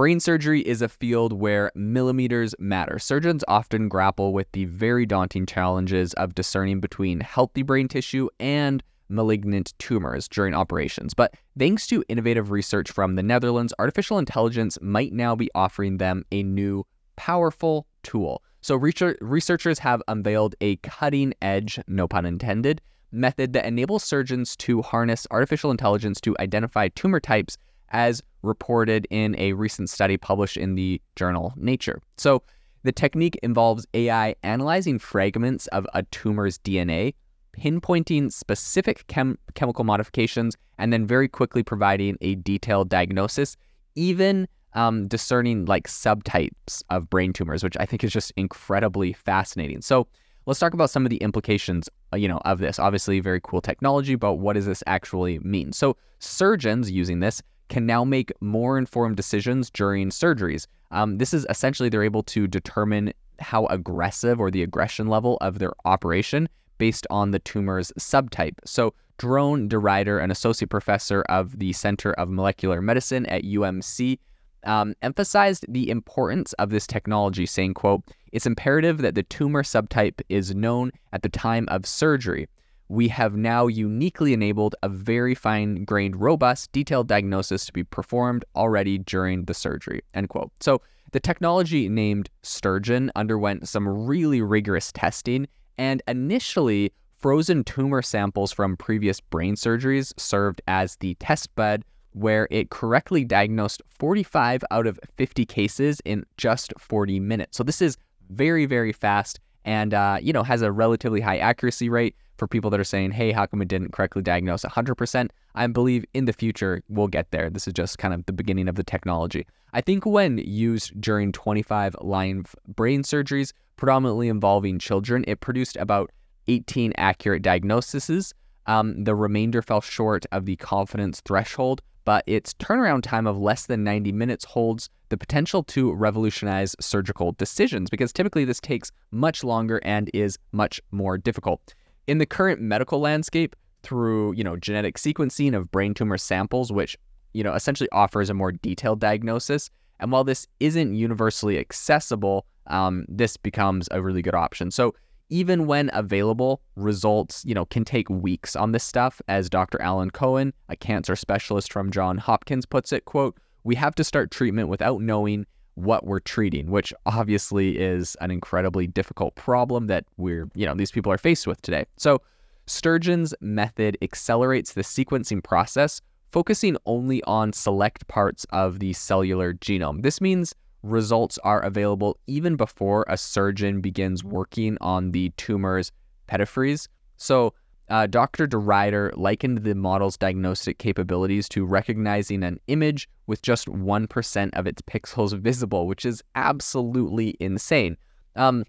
Brain surgery is a field where millimeters matter. Surgeons often grapple with the very daunting challenges of discerning between healthy brain tissue and malignant tumors during operations. But thanks to innovative research from the Netherlands, artificial intelligence might now be offering them a new, powerful tool. So, researchers have unveiled a cutting edge, no pun intended, method that enables surgeons to harness artificial intelligence to identify tumor types as reported in a recent study published in the journal Nature. So, the technique involves AI analyzing fragments of a tumor's DNA, pinpointing specific chem- chemical modifications, and then very quickly providing a detailed diagnosis, even um, discerning like subtypes of brain tumors, which I think is just incredibly fascinating. So, let's talk about some of the implications, uh, you know, of this. Obviously, very cool technology, but what does this actually mean? So, surgeons using this can now make more informed decisions during surgeries. Um, this is essentially they're able to determine how aggressive or the aggression level of their operation based on the tumor's subtype. So, Jeroen de Ruyter, an associate professor of the Center of Molecular Medicine at UMC, um, emphasized the importance of this technology, saying, quote, it's imperative that the tumor subtype is known at the time of surgery. We have now uniquely enabled a very fine grained, robust, detailed diagnosis to be performed already during the surgery. End quote. So the technology named Sturgeon underwent some really rigorous testing, and initially, frozen tumor samples from previous brain surgeries served as the test bed where it correctly diagnosed 45 out of 50 cases in just 40 minutes. So this is very, very fast and, uh, you know, has a relatively high accuracy rate for people that are saying, hey, how come it didn't correctly diagnose 100%? I believe in the future we'll get there. This is just kind of the beginning of the technology. I think when used during 25 live brain surgeries, predominantly involving children, it produced about 18 accurate diagnoses. Um, the remainder fell short of the confidence threshold, but its turnaround time of less than 90 minutes holds the potential to revolutionize surgical decisions because typically this takes much longer and is much more difficult. In the current medical landscape, through you know genetic sequencing of brain tumor samples, which you know essentially offers a more detailed diagnosis, and while this isn't universally accessible, um, this becomes a really good option. So even when available, results, you know, can take weeks on this stuff. As Dr. Alan Cohen, a cancer specialist from Johns Hopkins puts it, quote, we have to start treatment without knowing what we're treating, which obviously is an incredibly difficult problem that we're, you know, these people are faced with today. So Sturgeon's method accelerates the sequencing process, focusing only on select parts of the cellular genome. This means results are available even before a surgeon begins working on the tumor's peripheries. So, uh, Dr. de Ruyter likened the model's diagnostic capabilities to recognizing an image with just 1% of its pixels visible, which is absolutely insane. Um,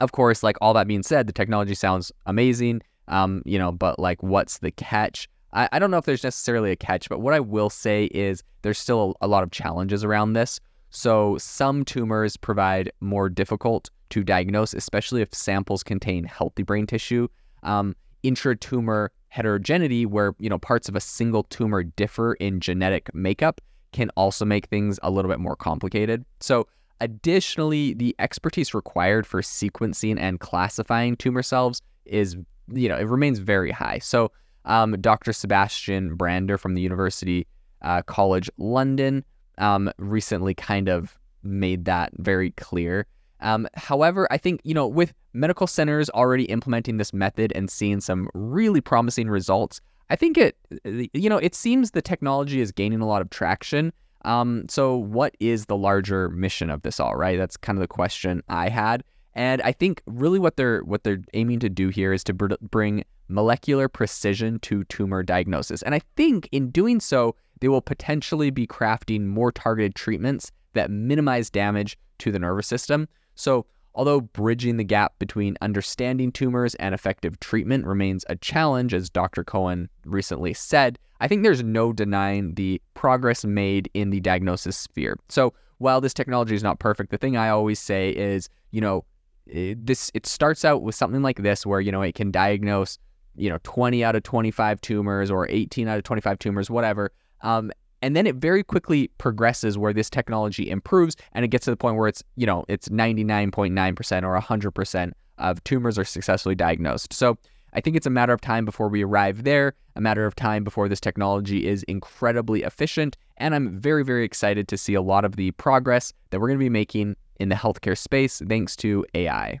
of course, like all that being said, the technology sounds amazing, um, you know, but like, what's the catch? I, I don't know if there's necessarily a catch, but what I will say is there's still a, a lot of challenges around this. So, some tumors provide more difficult to diagnose, especially if samples contain healthy brain tissue. Um, intratumor heterogeneity, where you know parts of a single tumor differ in genetic makeup, can also make things a little bit more complicated. So, additionally, the expertise required for sequencing and classifying tumor cells is, you know, it remains very high. So, um, Dr. Sebastian Brandner from the University uh, College London um, recently kind of made that very clear. Um, however, I think, you know, with medical centers already implementing this method and seeing some really promising results, I think it, you know, it seems the technology is gaining a lot of traction. Um, so, what is the larger mission of this all, right? That's kind of the question I had. And I think really what they're what they're aiming to do here is to br- bring molecular precision to tumor diagnosis. And I think in doing so, they will potentially be crafting more targeted treatments that minimize damage to the nervous system. So, although bridging the gap between understanding tumors and effective treatment remains a challenge, as Dr. Cohen recently said, I think there's no denying the progress made in the diagnosis sphere. So, while this technology is not perfect, the thing I always say is, you know, it, this it starts out with something like this where you know it can diagnose you know 20 out of 25 tumors or 18 out of 25 tumors whatever um, And then it very quickly progresses where this technology improves and it gets to the point where it's, you know, it's 99.9% or 100% of tumors are successfully diagnosed. So I think it's a matter of time before we arrive there, a matter of time before this technology is incredibly efficient. And I'm very, very excited to see a lot of the progress that we're going to be making in the healthcare space thanks to AI.